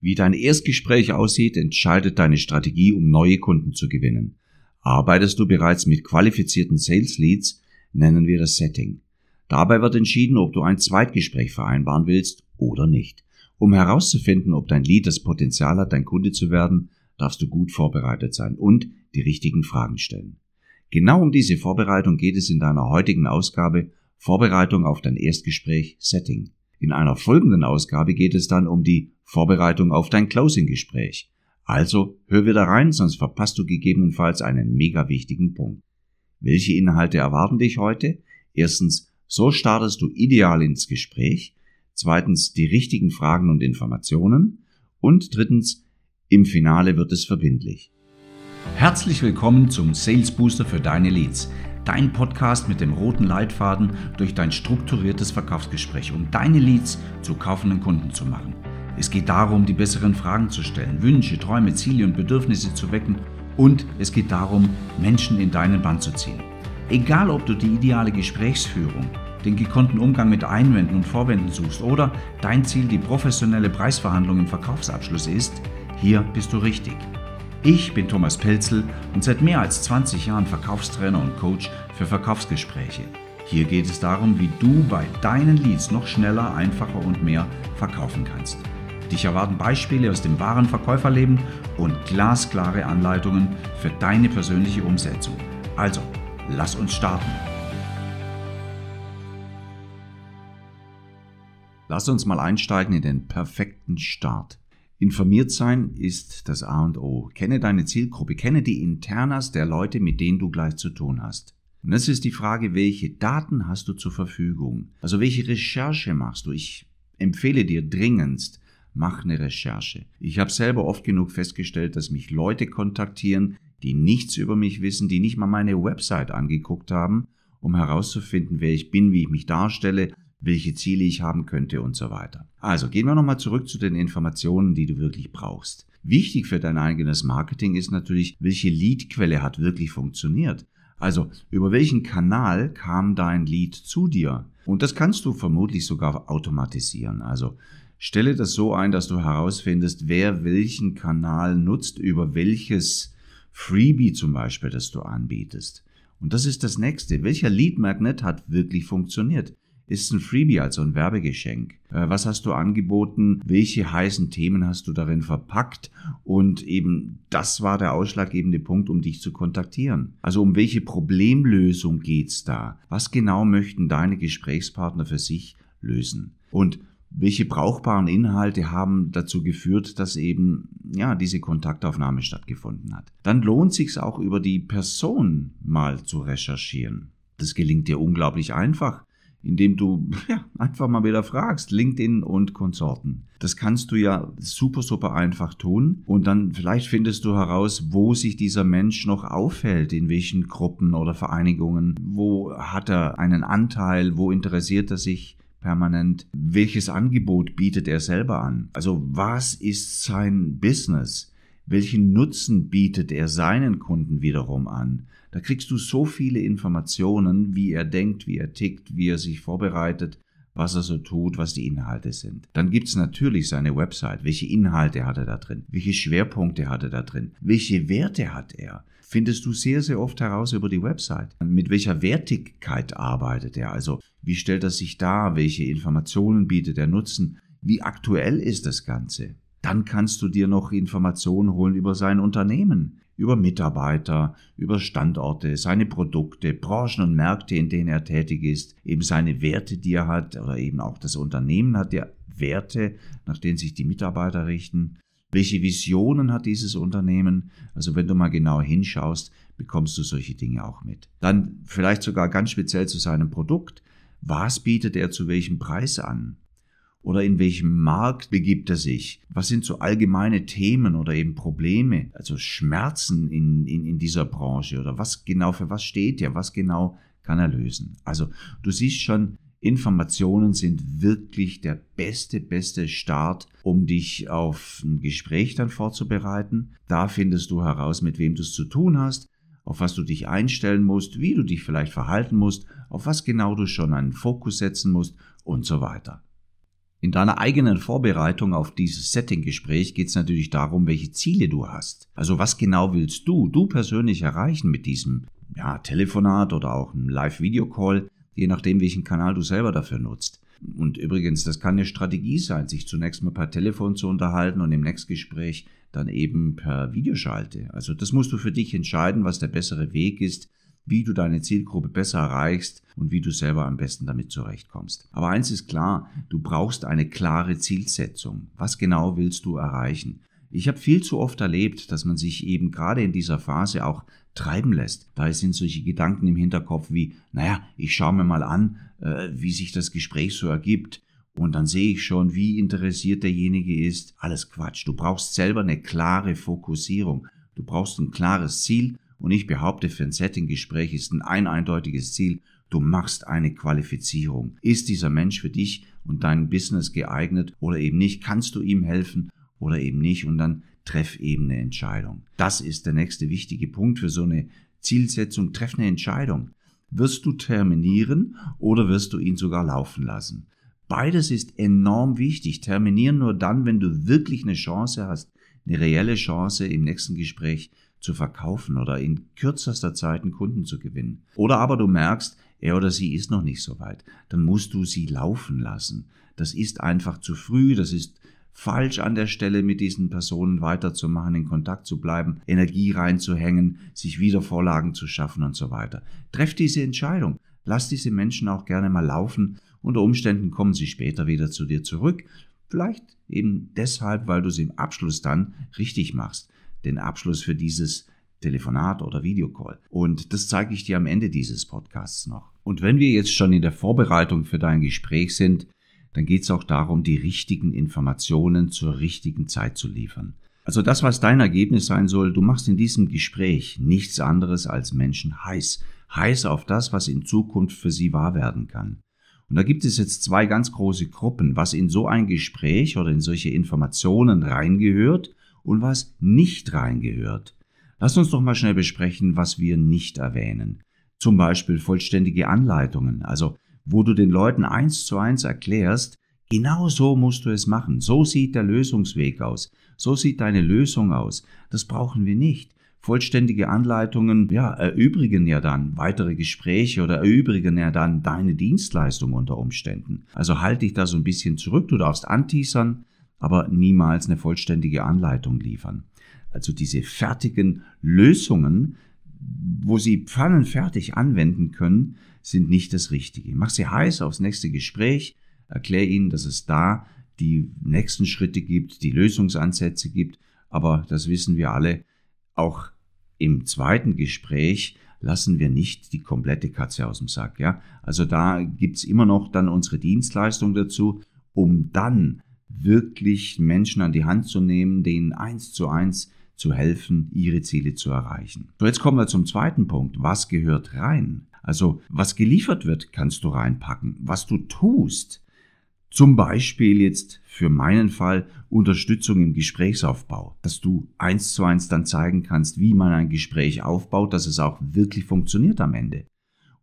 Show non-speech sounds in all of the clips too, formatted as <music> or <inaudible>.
Wie dein Erstgespräch aussieht, entscheidet deine Strategie, um neue Kunden zu gewinnen. Arbeitest du bereits mit qualifizierten Sales Leads, nennen wir das Setting. Dabei wird entschieden, ob du ein Zweitgespräch vereinbaren willst oder nicht. Um herauszufinden, ob dein Lead das Potenzial hat, dein Kunde zu werden, darfst du gut vorbereitet sein und die richtigen Fragen stellen. Genau um diese Vorbereitung geht es in deiner heutigen Ausgabe Vorbereitung auf dein Erstgespräch Setting. In einer folgenden Ausgabe geht es dann um die Vorbereitung auf dein Closing-Gespräch. Also hör wieder rein, sonst verpasst du gegebenenfalls einen mega wichtigen Punkt. Welche Inhalte erwarten dich heute? Erstens, so startest du ideal ins Gespräch. Zweitens, die richtigen Fragen und Informationen. Und drittens, im Finale wird es verbindlich. Herzlich willkommen zum Sales Booster für deine Leads dein Podcast mit dem roten Leitfaden durch dein strukturiertes Verkaufsgespräch, um deine Leads zu kaufenden Kunden zu machen. Es geht darum, die besseren Fragen zu stellen, Wünsche, Träume, Ziele und Bedürfnisse zu wecken und es geht darum, Menschen in deinen Band zu ziehen. Egal, ob du die ideale Gesprächsführung, den gekonnten Umgang mit Einwänden und Vorwänden suchst oder dein Ziel die professionelle Preisverhandlung im Verkaufsabschluss ist, hier bist du richtig. Ich bin Thomas Pelzel und seit mehr als 20 Jahren Verkaufstrainer und Coach für Verkaufsgespräche. Hier geht es darum, wie du bei deinen Leads noch schneller, einfacher und mehr verkaufen kannst. Dich erwarten Beispiele aus dem wahren Verkäuferleben und glasklare Anleitungen für deine persönliche Umsetzung. Also, lass uns starten. Lass uns mal einsteigen in den perfekten Start. Informiert sein ist das A und O. Kenne deine Zielgruppe, kenne die Internas der Leute, mit denen du gleich zu tun hast. Und das ist die Frage, welche Daten hast du zur Verfügung? Also welche Recherche machst du? Ich empfehle dir dringendst, mach eine Recherche. Ich habe selber oft genug festgestellt, dass mich Leute kontaktieren, die nichts über mich wissen, die nicht mal meine Website angeguckt haben, um herauszufinden, wer ich bin, wie ich mich darstelle, welche Ziele ich haben könnte und so weiter. Also gehen wir nochmal zurück zu den Informationen, die du wirklich brauchst. Wichtig für dein eigenes Marketing ist natürlich, welche Leadquelle hat wirklich funktioniert. Also über welchen Kanal kam dein Lead zu dir? Und das kannst du vermutlich sogar automatisieren. Also stelle das so ein, dass du herausfindest, wer welchen Kanal nutzt, über welches Freebie zum Beispiel, das du anbietest. Und das ist das nächste. Welcher Lead Magnet hat wirklich funktioniert? Ist ein Freebie, also ein Werbegeschenk. Äh, was hast du angeboten? Welche heißen Themen hast du darin verpackt? Und eben das war der ausschlaggebende Punkt, um dich zu kontaktieren. Also um welche Problemlösung geht's da? Was genau möchten deine Gesprächspartner für sich lösen? Und welche brauchbaren Inhalte haben dazu geführt, dass eben ja diese Kontaktaufnahme stattgefunden hat. Dann lohnt sich's auch über die Person mal zu recherchieren. Das gelingt dir unglaublich einfach indem du ja, <laughs> einfach mal wieder fragst, LinkedIn und Konsorten. Das kannst du ja super, super einfach tun und dann vielleicht findest du heraus, wo sich dieser Mensch noch aufhält, in welchen Gruppen oder Vereinigungen, wo hat er einen Anteil, wo interessiert er sich permanent, welches Angebot bietet er selber an. Also was ist sein Business? Welchen Nutzen bietet er seinen Kunden wiederum an? Da kriegst du so viele Informationen, wie er denkt, wie er tickt, wie er sich vorbereitet, was er so tut, was die Inhalte sind. Dann gibt's natürlich seine Website. Welche Inhalte hat er da drin? Welche Schwerpunkte hat er da drin? Welche Werte hat er? Findest du sehr, sehr oft heraus über die Website. Mit welcher Wertigkeit arbeitet er? Also, wie stellt er sich dar? Welche Informationen bietet er Nutzen? Wie aktuell ist das Ganze? Dann kannst du dir noch Informationen holen über sein Unternehmen, über Mitarbeiter, über Standorte, seine Produkte, Branchen und Märkte, in denen er tätig ist, eben seine Werte, die er hat, oder eben auch das Unternehmen hat ja Werte, nach denen sich die Mitarbeiter richten. Welche Visionen hat dieses Unternehmen? Also wenn du mal genau hinschaust, bekommst du solche Dinge auch mit. Dann vielleicht sogar ganz speziell zu seinem Produkt. Was bietet er zu welchem Preis an? Oder in welchem Markt begibt er sich? Was sind so allgemeine Themen oder eben Probleme, also Schmerzen in, in, in dieser Branche oder was genau für was steht er, was genau kann er lösen? Also du siehst schon, Informationen sind wirklich der beste, beste Start, um dich auf ein Gespräch dann vorzubereiten. Da findest du heraus, mit wem du es zu tun hast, auf was du dich einstellen musst, wie du dich vielleicht verhalten musst, auf was genau du schon einen Fokus setzen musst und so weiter. In deiner eigenen Vorbereitung auf dieses Setting-Gespräch geht es natürlich darum, welche Ziele du hast. Also was genau willst du, du persönlich erreichen mit diesem ja, Telefonat oder auch einem Live-Video-Call, je nachdem, welchen Kanal du selber dafür nutzt. Und übrigens, das kann eine Strategie sein, sich zunächst mal per Telefon zu unterhalten und im nächsten Gespräch dann eben per Videoschalte. Also das musst du für dich entscheiden, was der bessere Weg ist, wie du deine Zielgruppe besser erreichst und wie du selber am besten damit zurechtkommst. Aber eins ist klar, du brauchst eine klare Zielsetzung. Was genau willst du erreichen? Ich habe viel zu oft erlebt, dass man sich eben gerade in dieser Phase auch treiben lässt. Da sind solche Gedanken im Hinterkopf wie, naja, ich schaue mir mal an, äh, wie sich das Gespräch so ergibt. Und dann sehe ich schon, wie interessiert derjenige ist. Alles Quatsch. Du brauchst selber eine klare Fokussierung. Du brauchst ein klares Ziel und ich behaupte, für ein Setting-Gespräch ist ein, ein eindeutiges Ziel, du machst eine Qualifizierung. Ist dieser Mensch für dich und dein Business geeignet oder eben nicht? Kannst du ihm helfen oder eben nicht? Und dann treff eben eine Entscheidung. Das ist der nächste wichtige Punkt für so eine Zielsetzung. Treff eine Entscheidung. Wirst du terminieren oder wirst du ihn sogar laufen lassen? Beides ist enorm wichtig. Terminieren nur dann, wenn du wirklich eine Chance hast, eine reelle Chance im nächsten Gespräch zu verkaufen oder in kürzester Zeit einen Kunden zu gewinnen. Oder aber du merkst, er oder sie ist noch nicht so weit. Dann musst du sie laufen lassen. Das ist einfach zu früh, das ist falsch an der Stelle mit diesen Personen weiterzumachen, in Kontakt zu bleiben, Energie reinzuhängen, sich wieder Vorlagen zu schaffen und so weiter. Treff diese Entscheidung. Lass diese Menschen auch gerne mal laufen. Unter Umständen kommen sie später wieder zu dir zurück. Vielleicht eben deshalb, weil du sie im Abschluss dann richtig machst den Abschluss für dieses Telefonat oder Videocall. Und das zeige ich dir am Ende dieses Podcasts noch. Und wenn wir jetzt schon in der Vorbereitung für dein Gespräch sind, dann geht es auch darum, die richtigen Informationen zur richtigen Zeit zu liefern. Also das, was dein Ergebnis sein soll, du machst in diesem Gespräch nichts anderes als Menschen heiß. Heiß auf das, was in Zukunft für sie wahr werden kann. Und da gibt es jetzt zwei ganz große Gruppen, was in so ein Gespräch oder in solche Informationen reingehört und was nicht reingehört. Lass uns doch mal schnell besprechen, was wir nicht erwähnen. Zum Beispiel vollständige Anleitungen, also wo du den Leuten eins zu eins erklärst, genau so musst du es machen. So sieht der Lösungsweg aus. So sieht deine Lösung aus. Das brauchen wir nicht. Vollständige Anleitungen, ja, erübrigen ja dann weitere Gespräche oder erübrigen ja dann deine Dienstleistung unter Umständen. Also halte dich da so ein bisschen zurück. Du darfst anteasern, aber niemals eine vollständige Anleitung liefern. Also diese fertigen Lösungen, wo Sie pfannenfertig anwenden können, sind nicht das Richtige. Mach sie heiß aufs nächste Gespräch, erklär Ihnen, dass es da die nächsten Schritte gibt, die Lösungsansätze gibt, aber das wissen wir alle, auch im zweiten Gespräch lassen wir nicht die komplette Katze aus dem Sack. Ja? Also da gibt's immer noch dann unsere Dienstleistung dazu, um dann wirklich Menschen an die Hand zu nehmen, denen eins zu eins zu helfen, ihre Ziele zu erreichen. So, jetzt kommen wir zum zweiten Punkt. Was gehört rein? Also, was geliefert wird, kannst du reinpacken. Was du tust, zum Beispiel jetzt für meinen Fall Unterstützung im Gesprächsaufbau, dass du eins zu eins dann zeigen kannst, wie man ein Gespräch aufbaut, dass es auch wirklich funktioniert am Ende.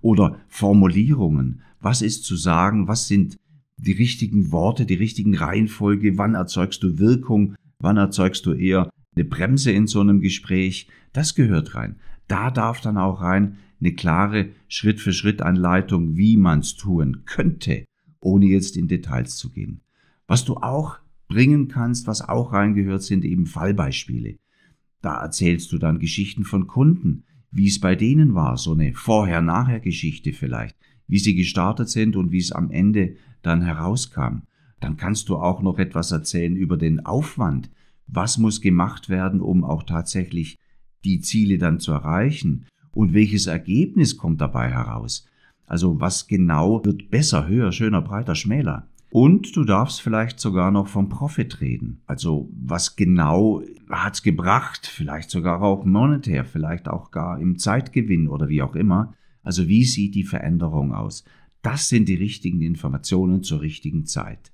Oder Formulierungen. Was ist zu sagen? Was sind die richtigen Worte, die richtigen Reihenfolge, wann erzeugst du Wirkung, wann erzeugst du eher eine Bremse in so einem Gespräch, das gehört rein. Da darf dann auch rein eine klare Schritt-für-Schritt-Anleitung, wie man es tun könnte, ohne jetzt in Details zu gehen. Was du auch bringen kannst, was auch reingehört, sind eben Fallbeispiele. Da erzählst du dann Geschichten von Kunden, wie es bei denen war, so eine Vorher-Nachher-Geschichte vielleicht, wie sie gestartet sind und wie es am Ende dann herauskam. Dann kannst du auch noch etwas erzählen über den Aufwand. Was muss gemacht werden, um auch tatsächlich die Ziele dann zu erreichen? Und welches Ergebnis kommt dabei heraus? Also was genau wird besser, höher, schöner, breiter, schmäler? Und du darfst vielleicht sogar noch vom Profit reden. Also was genau hat's gebracht? Vielleicht sogar auch monetär, vielleicht auch gar im Zeitgewinn oder wie auch immer. Also wie sieht die Veränderung aus? Das sind die richtigen Informationen zur richtigen Zeit.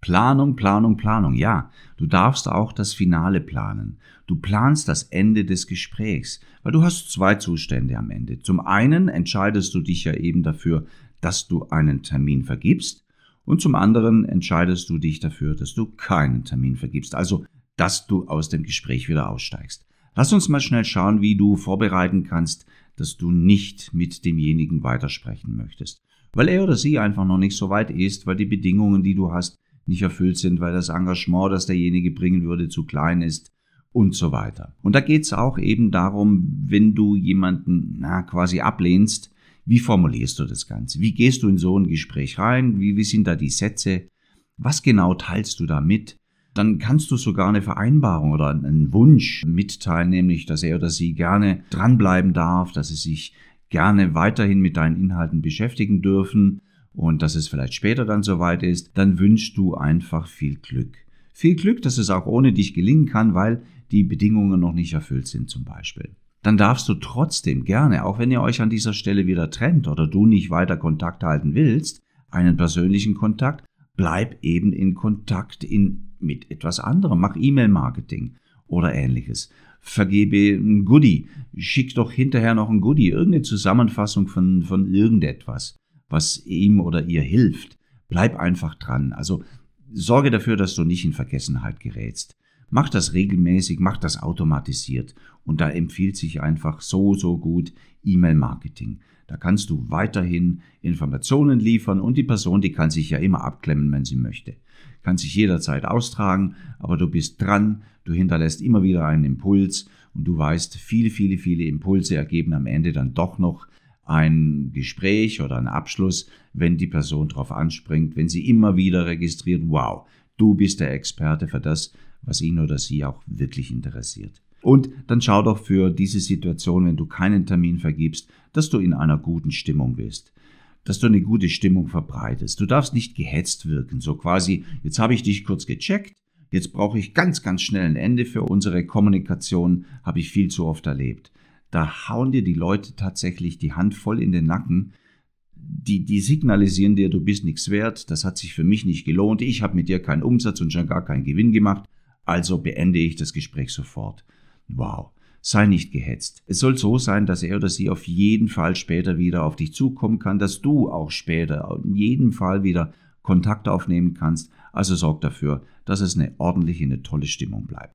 Planung, Planung, Planung. Ja, du darfst auch das Finale planen. Du planst das Ende des Gesprächs, weil du hast zwei Zustände am Ende. Zum einen entscheidest du dich ja eben dafür, dass du einen Termin vergibst Und zum anderen entscheidest du dich dafür, dass du keinen Termin vergibst, also dass du aus dem Gespräch wieder aussteigst. Lass uns mal schnell schauen, wie du vorbereiten kannst, dass du nicht mit demjenigen weitersprechen möchtest. Weil er oder sie einfach noch nicht so weit ist, weil die Bedingungen, die du hast, nicht erfüllt sind, weil das Engagement, das derjenige bringen würde, zu klein ist und so weiter. Und da geht es auch eben darum, wenn du jemanden na, quasi ablehnst, wie formulierst du das Ganze? Wie gehst du in so ein Gespräch rein? Wie, wie sind da die Sätze? Was genau teilst du da mit? Dann kannst du sogar eine Vereinbarung oder einen Wunsch mitteilen, nämlich, dass er oder sie gerne dranbleiben darf, dass sie sich gerne weiterhin mit deinen Inhalten beschäftigen dürfen und dass es vielleicht später dann soweit ist, dann wünschst du einfach viel Glück. Viel Glück, dass es auch ohne dich gelingen kann, weil die Bedingungen noch nicht erfüllt sind zum Beispiel. Dann darfst du trotzdem gerne, auch wenn ihr euch an dieser Stelle wieder trennt oder du nicht weiter Kontakt halten willst, einen persönlichen Kontakt, bleib eben in Kontakt in, mit etwas anderem. Mach E-Mail-Marketing oder ähnliches. Vergebe ein Goodie. Schick doch hinterher noch ein Goodie, irgendeine Zusammenfassung von, von irgendetwas, was ihm oder ihr hilft. Bleib einfach dran. Also sorge dafür, dass du nicht in Vergessenheit gerätst. Mach das regelmäßig, mach das automatisiert. Und da empfiehlt sich einfach so, so gut E-Mail-Marketing. Da kannst du weiterhin Informationen liefern und die Person, die kann sich ja immer abklemmen, wenn sie möchte. Kann sich jederzeit austragen, aber du bist dran, du hinterlässt immer wieder einen Impuls und du weißt, viele, viele, viele Impulse ergeben am Ende dann doch noch ein Gespräch oder einen Abschluss, wenn die Person darauf anspringt, wenn sie immer wieder registriert, wow, du bist der Experte für das, was ihn oder sie auch wirklich interessiert. Und dann schau doch für diese Situation, wenn du keinen Termin vergibst, dass du in einer guten Stimmung bist. Dass du eine gute Stimmung verbreitest. Du darfst nicht gehetzt wirken, so quasi, jetzt habe ich dich kurz gecheckt, jetzt brauche ich ganz, ganz schnell ein Ende für unsere Kommunikation, habe ich viel zu oft erlebt. Da hauen dir die Leute tatsächlich die Hand voll in den Nacken, die, die signalisieren dir, du bist nichts wert, das hat sich für mich nicht gelohnt, ich habe mit dir keinen Umsatz und schon gar keinen Gewinn gemacht, also beende ich das Gespräch sofort. Wow, sei nicht gehetzt. Es soll so sein, dass er oder sie auf jeden Fall später wieder auf dich zukommen kann, dass du auch später in jedem Fall wieder Kontakt aufnehmen kannst. Also sorg dafür, dass es eine ordentliche, eine tolle Stimmung bleibt.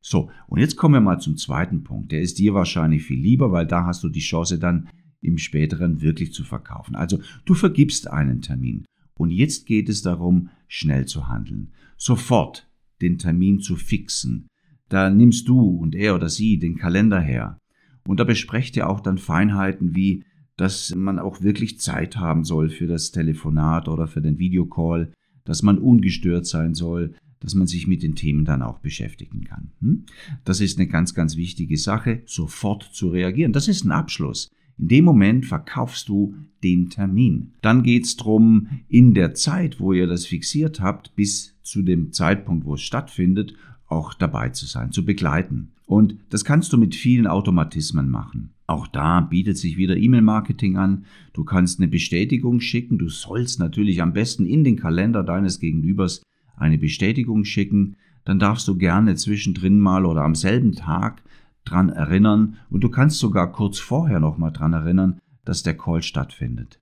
So, und jetzt kommen wir mal zum zweiten Punkt. Der ist dir wahrscheinlich viel lieber, weil da hast du die Chance dann im späteren wirklich zu verkaufen. Also du vergibst einen Termin. Und jetzt geht es darum, schnell zu handeln. Sofort den Termin zu fixen. Da nimmst du und er oder sie den Kalender her. Und da besprecht ihr auch dann Feinheiten wie, dass man auch wirklich Zeit haben soll für das Telefonat oder für den Videocall, dass man ungestört sein soll, dass man sich mit den Themen dann auch beschäftigen kann. Hm? Das ist eine ganz, ganz wichtige Sache, sofort zu reagieren. Das ist ein Abschluss. In dem Moment verkaufst du den Termin. Dann geht es darum, in der Zeit, wo ihr das fixiert habt, bis zu dem Zeitpunkt, wo es stattfindet, auch dabei zu sein, zu begleiten. Und das kannst du mit vielen Automatismen machen. Auch da bietet sich wieder E-Mail-Marketing an. Du kannst eine Bestätigung schicken. Du sollst natürlich am besten in den Kalender deines Gegenübers eine Bestätigung schicken. Dann darfst du gerne zwischendrin mal oder am selben Tag dran erinnern und du kannst sogar kurz vorher nochmal dran erinnern, dass der Call stattfindet.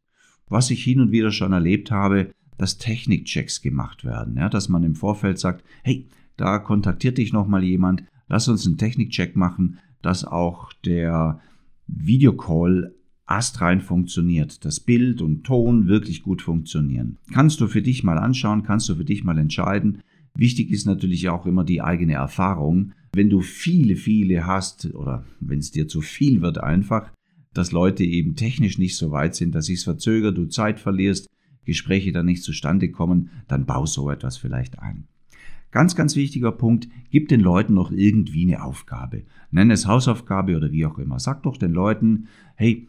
Was ich hin und wieder schon erlebt habe, dass Technikchecks gemacht werden, ja, dass man im Vorfeld sagt, hey, da kontaktiert dich nochmal jemand, lass uns einen Technikcheck machen, dass auch der Videocall astrein funktioniert, dass Bild und Ton wirklich gut funktionieren. Kannst du für dich mal anschauen, kannst du für dich mal entscheiden. Wichtig ist natürlich auch immer die eigene Erfahrung. Wenn du viele, viele hast oder wenn es dir zu viel wird einfach, dass Leute eben technisch nicht so weit sind, dass sich verzögert, du Zeit verlierst, Gespräche dann nicht zustande kommen, dann bau so etwas vielleicht ein. Ganz, ganz wichtiger Punkt, gib den Leuten noch irgendwie eine Aufgabe. Nenn es Hausaufgabe oder wie auch immer. Sag doch den Leuten, hey,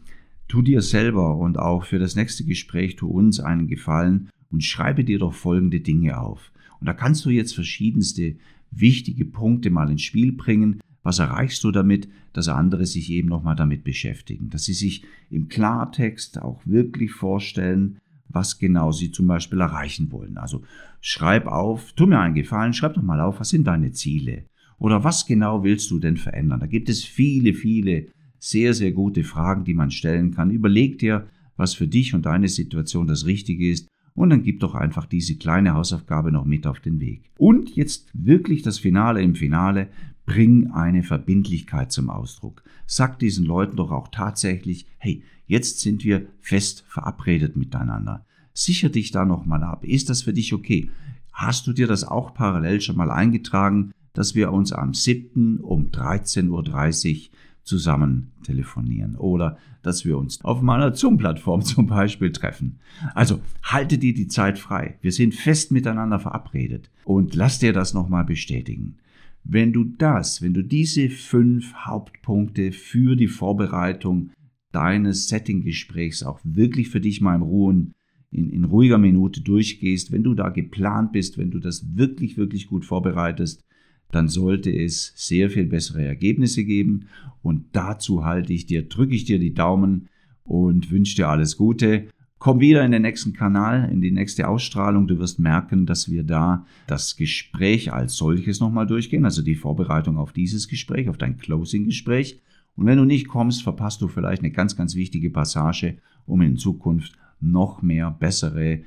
tu dir selber und auch für das nächste Gespräch tu uns einen Gefallen und schreibe dir doch folgende Dinge auf. Und da kannst du jetzt verschiedenste wichtige Punkte mal ins Spiel bringen. Was erreichst du damit, dass andere sich eben nochmal damit beschäftigen, dass sie sich im Klartext auch wirklich vorstellen, was genau sie zum Beispiel erreichen wollen. Also schreib auf, tu mir einen Gefallen, schreib doch mal auf, was sind deine Ziele? Oder was genau willst du denn verändern? Da gibt es viele, viele sehr, sehr gute Fragen, die man stellen kann. Überleg dir, was für dich und deine Situation das Richtige ist Und dann gib doch einfach diese kleine Hausaufgabe noch mit auf den Weg. Und jetzt wirklich das Finale im Finale. Bring eine Verbindlichkeit zum Ausdruck. Sag diesen Leuten doch auch tatsächlich, hey, jetzt sind wir fest verabredet miteinander. Sicher dich da nochmal ab. Ist das für dich okay? Hast du dir das auch parallel schon mal eingetragen, dass wir uns am 7. um 13.30 Uhr zusammen telefonieren oder dass wir uns auf meiner Zoom-Plattform <laughs> zum Beispiel treffen. Also halte dir die Zeit frei. Wir sind fest miteinander verabredet und lass dir das nochmal bestätigen. Wenn du das, wenn du diese fünf Hauptpunkte für die Vorbereitung deines Setting-Gesprächs auch wirklich für dich mal im Ruhen, in, in ruhiger Minute durchgehst, wenn du da geplant bist, wenn du das wirklich, wirklich gut vorbereitest, dann sollte es sehr viel bessere Ergebnisse geben. Und dazu halte ich dir, drücke ich dir die Daumen und wünsche dir alles Gute. Komm wieder in den nächsten Kanal, in die nächste Ausstrahlung. Du wirst merken, dass wir da das Gespräch als solches nochmal durchgehen, also die Vorbereitung auf dieses Gespräch, auf dein Closing-Gespräch. Und wenn du nicht kommst, verpasst du vielleicht eine ganz, ganz wichtige Passage, um in Zukunft noch mehr bessere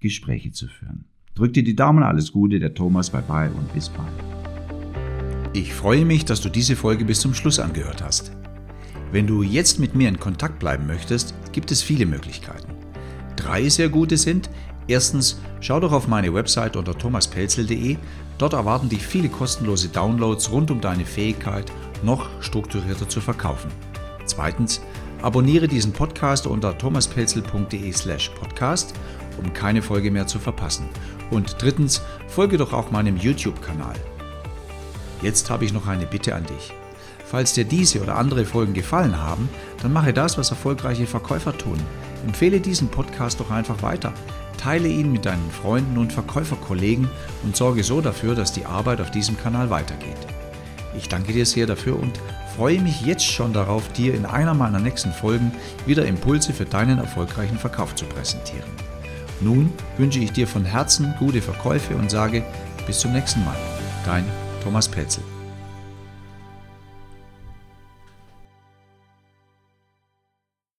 Gespräche zu führen. Drück dir die Daumen, alles Gute, der Thomas, bye bye und bis bald. Ich freue mich, dass du diese Folge bis zum Schluss angehört hast. Wenn du jetzt mit mir in Kontakt bleiben möchtest, gibt es viele Möglichkeiten. Drei sehr gute sind, erstens, schau doch auf meine Website unter thomaspelzel.de, dort erwarten dich viele kostenlose Downloads rund um deine Fähigkeit, noch strukturierter zu verkaufen. Zweitens, abonniere diesen Podcast unter thomaspelzel.de slash podcast, um keine Folge mehr zu verpassen. Und drittens, folge doch auch meinem YouTube-Kanal. Jetzt habe ich noch eine Bitte an dich. Falls dir diese oder andere Folgen gefallen haben, dann mache das, was erfolgreiche Verkäufer tun. Empfehle diesen Podcast doch einfach weiter. Teile ihn mit deinen Freunden und Verkäuferkollegen und sorge so dafür, dass die Arbeit auf diesem Kanal weitergeht. Ich danke dir sehr dafür und freue mich jetzt schon darauf, dir in einer meiner nächsten Folgen wieder Impulse für deinen erfolgreichen Verkauf zu präsentieren. Nun wünsche ich dir von Herzen gute Verkäufe und sage bis zum nächsten Mal. Dein Thomas Petzel.